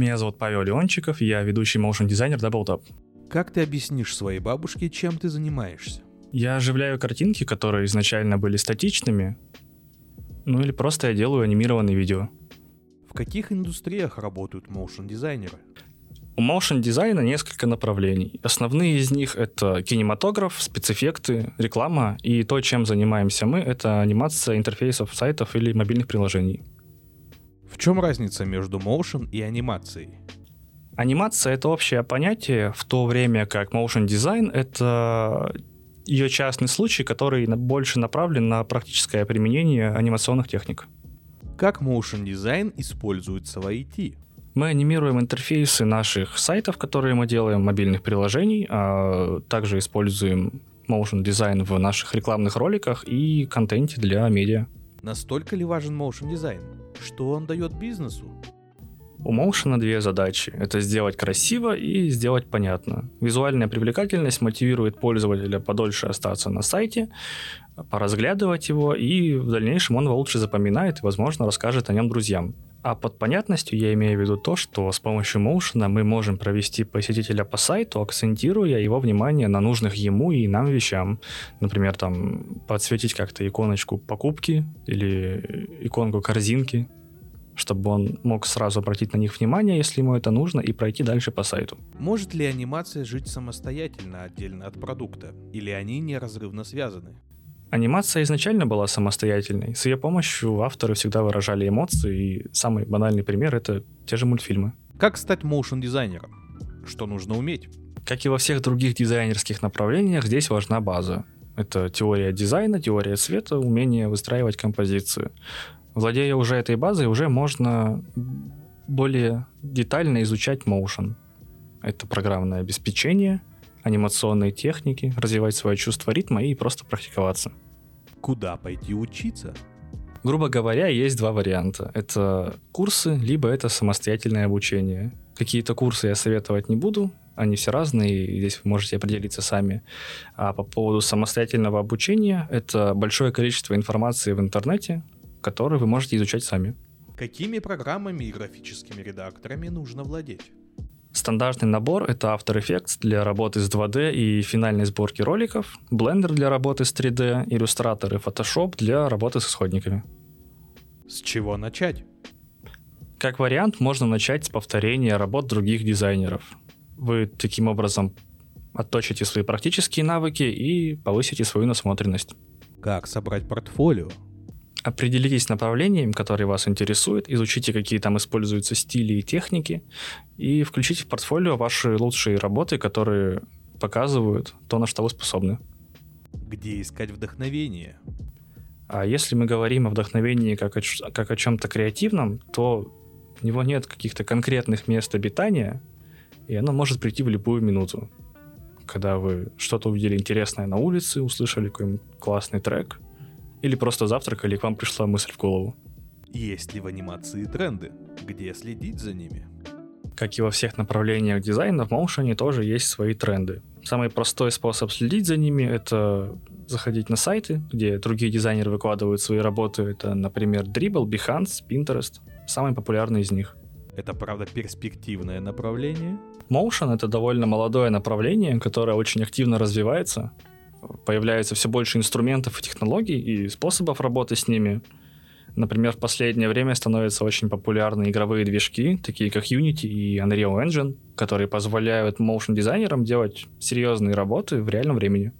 Меня зовут Павел Леончиков, я ведущий motion дизайнер Double Top. Как ты объяснишь своей бабушке, чем ты занимаешься? Я оживляю картинки, которые изначально были статичными, ну или просто я делаю анимированные видео. В каких индустриях работают motion дизайнеры? У motion дизайна несколько направлений. Основные из них это кинематограф, спецэффекты, реклама, и то, чем занимаемся мы, это анимация интерфейсов сайтов или мобильных приложений. В чем разница между motion и анимацией? Анимация — это общее понятие, в то время как motion дизайн — это ее частный случай, который больше направлен на практическое применение анимационных техник. Как motion дизайн используется в IT? Мы анимируем интерфейсы наших сайтов, которые мы делаем, мобильных приложений, а также используем motion дизайн в наших рекламных роликах и контенте для медиа. Настолько ли важен motion дизайн? Что он дает бизнесу? У Motion две задачи. Это сделать красиво и сделать понятно. Визуальная привлекательность мотивирует пользователя подольше остаться на сайте, поразглядывать его, и в дальнейшем он его лучше запоминает и, возможно, расскажет о нем друзьям. А под понятностью я имею в виду то, что с помощью Motion мы можем провести посетителя по сайту, акцентируя его внимание на нужных ему и нам вещам. Например, там подсветить как-то иконочку покупки или иконку корзинки, чтобы он мог сразу обратить на них внимание, если ему это нужно, и пройти дальше по сайту. Может ли анимация жить самостоятельно отдельно от продукта? Или они неразрывно связаны? Анимация изначально была самостоятельной. С ее помощью авторы всегда выражали эмоции, и самый банальный пример — это те же мультфильмы. Как стать моушен-дизайнером? Что нужно уметь? Как и во всех других дизайнерских направлениях, здесь важна база. Это теория дизайна, теория цвета, умение выстраивать композицию. Владея уже этой базой, уже можно более детально изучать motion. Это программное обеспечение, анимационные техники, развивать свое чувство ритма и просто практиковаться. Куда пойти учиться? Грубо говоря, есть два варианта. Это курсы, либо это самостоятельное обучение. Какие-то курсы я советовать не буду, они все разные, и здесь вы можете определиться сами. А по поводу самостоятельного обучения, это большое количество информации в интернете, который вы можете изучать сами. Какими программами и графическими редакторами нужно владеть? Стандартный набор — это After Effects для работы с 2D и финальной сборки роликов, Blender для работы с 3D, Illustrator и Photoshop для работы с исходниками. С чего начать? Как вариант, можно начать с повторения работ других дизайнеров. Вы таким образом отточите свои практические навыки и повысите свою насмотренность. Как собрать портфолио? Определитесь направлением, которое вас интересует, изучите, какие там используются стили и техники, и включите в портфолио ваши лучшие работы, которые показывают то, на что вы способны. Где искать вдохновение? А если мы говорим о вдохновении как о, как о чем-то креативном, то у него нет каких-то конкретных мест обитания, и оно может прийти в любую минуту. Когда вы что-то увидели интересное на улице, услышали какой-нибудь классный трек – или просто завтракали, и к вам пришла мысль в голову. Есть ли в анимации тренды? Где следить за ними? Как и во всех направлениях дизайна, в моушене тоже есть свои тренды. Самый простой способ следить за ними — это заходить на сайты, где другие дизайнеры выкладывают свои работы. Это, например, Dribble, Behance, Pinterest. Самый популярный из них. Это, правда, перспективное направление? Motion — это довольно молодое направление, которое очень активно развивается появляется все больше инструментов и технологий и способов работы с ними. Например, в последнее время становятся очень популярны игровые движки, такие как Unity и Unreal Engine, которые позволяют motion дизайнерам делать серьезные работы в реальном времени.